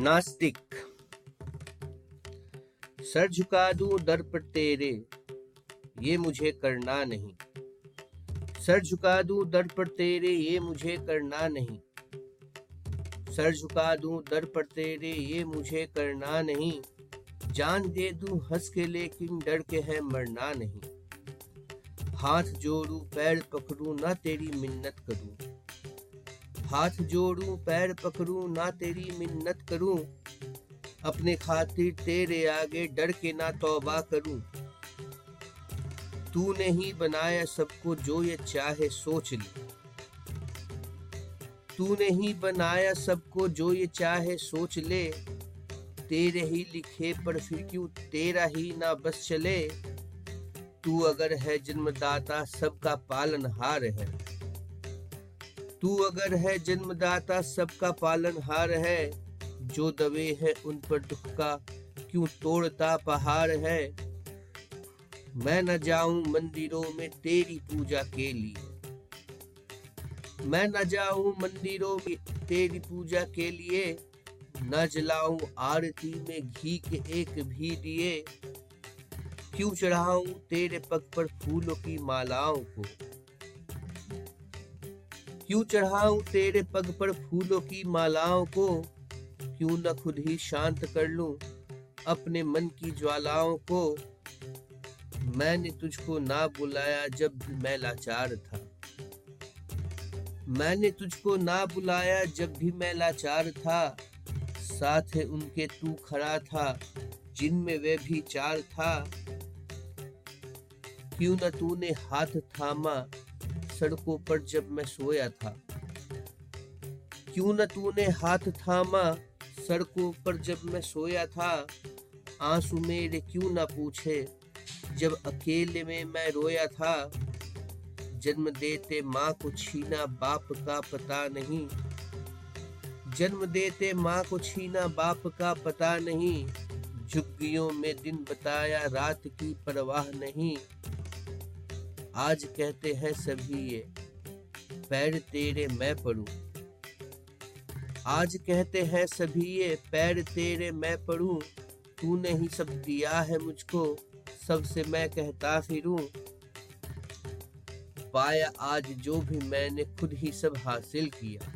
नास्तिक सर झुका दूँ दर पर तेरे, ये मुझे करना नहीं। सर झुका दूँ दर पर तेरे, ये मुझे करना नहीं। सर झुका दूँ दर पर तेरे, ये मुझे करना नहीं। जान दे दूँ हंस के, लेकिन डर के है मरना नहीं। हाथ जोड़ू, पैर पकड़ू, ना तेरी मिन्नत करूँ। हाथ जोड़ू, पैर पकड़ू, ना तेरी मिन्नत करूँ। अपने खातिर तेरे आगे डर के ना तौबा करूँ। तूने ही बनाया सबको जो ये चाहे सोच ले। तूने ही बनाया सबको जो ये चाहे सोच ले। तेरे ही लिखे पर फिर क्यों तेरा ही ना बस चले। तू अगर है जन्मदाता, सबका पालनहार है। तू अगर है जन्मदाता, सबका पालनहार है। जो दबे है उन पर दुख का क्यों तोड़ता पहाड़ है? मैं न जाऊँ मंदिरों में तेरी पूजा के लिए। मैं न जाऊँ मंदिरों में तेरी पूजा के लिए। न जलाऊं आरती में घी के एक भी दिए क्यों चढ़ाऊं तेरे पग पर फूलों की मालाओं को? क्यों चढ़ाऊं तेरे पग पर फूलों की मालाओं को? क्यों न खुद ही शांत कर लूँ अपने मन की ज्वालाओं को? मैंने तुझको ना बुलाया जब मैं लाचार था। मैंने तुझको ना बुलाया जब भी मैं लाचार था। साथ है उनके तू खड़ा था, जिनमें वे भी चार था। क्यों न तूने हाथ थामा सड़कों पर जब मैं सोया था। क्यों न तूने हाथ थामा सड़कों पर जब मैं सोया था? आँसू मेरे क्यों ना पूछे जब अकेले में मैं रोया था? जन्म देते माँ को छीना बाप का पता नहीं। जन्म देते माँ को छीना बाप का पता नहीं। झुग्गियों में दिन बताया रात की परवाह नहीं। आज कहते हैं सभी ये, पैर तेरे मैं पढ़ू। आज कहते हैं सभी ये, पैर तेरे मैं पढ़ू। तूने ही सब दिया है मुझको, सबसे मैं कहता फिरूं। पाया आज जो भी मैंने खुद ही सब हासिल किया।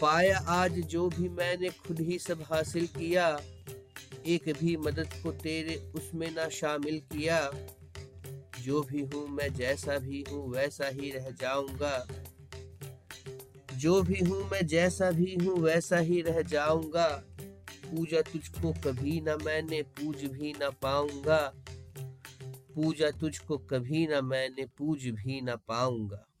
पाया आज जो भी मैंने खुद ही सब हासिल किया, एक भी मदद को तेरे उसमें ना शामिल किया। जो भी हूँ, मैं जैसा भी हूँ, वैसा ही रह जाऊँगा। जो भी हूँ, मैं जैसा भी हूँ, वैसा ही रह जाऊँगा। पूजा तुझको कभी ना मैंने, पूज भी ना पाऊँगा। पूजा तुझको कभी ना मैंने, पूज भी ना पाऊँगा।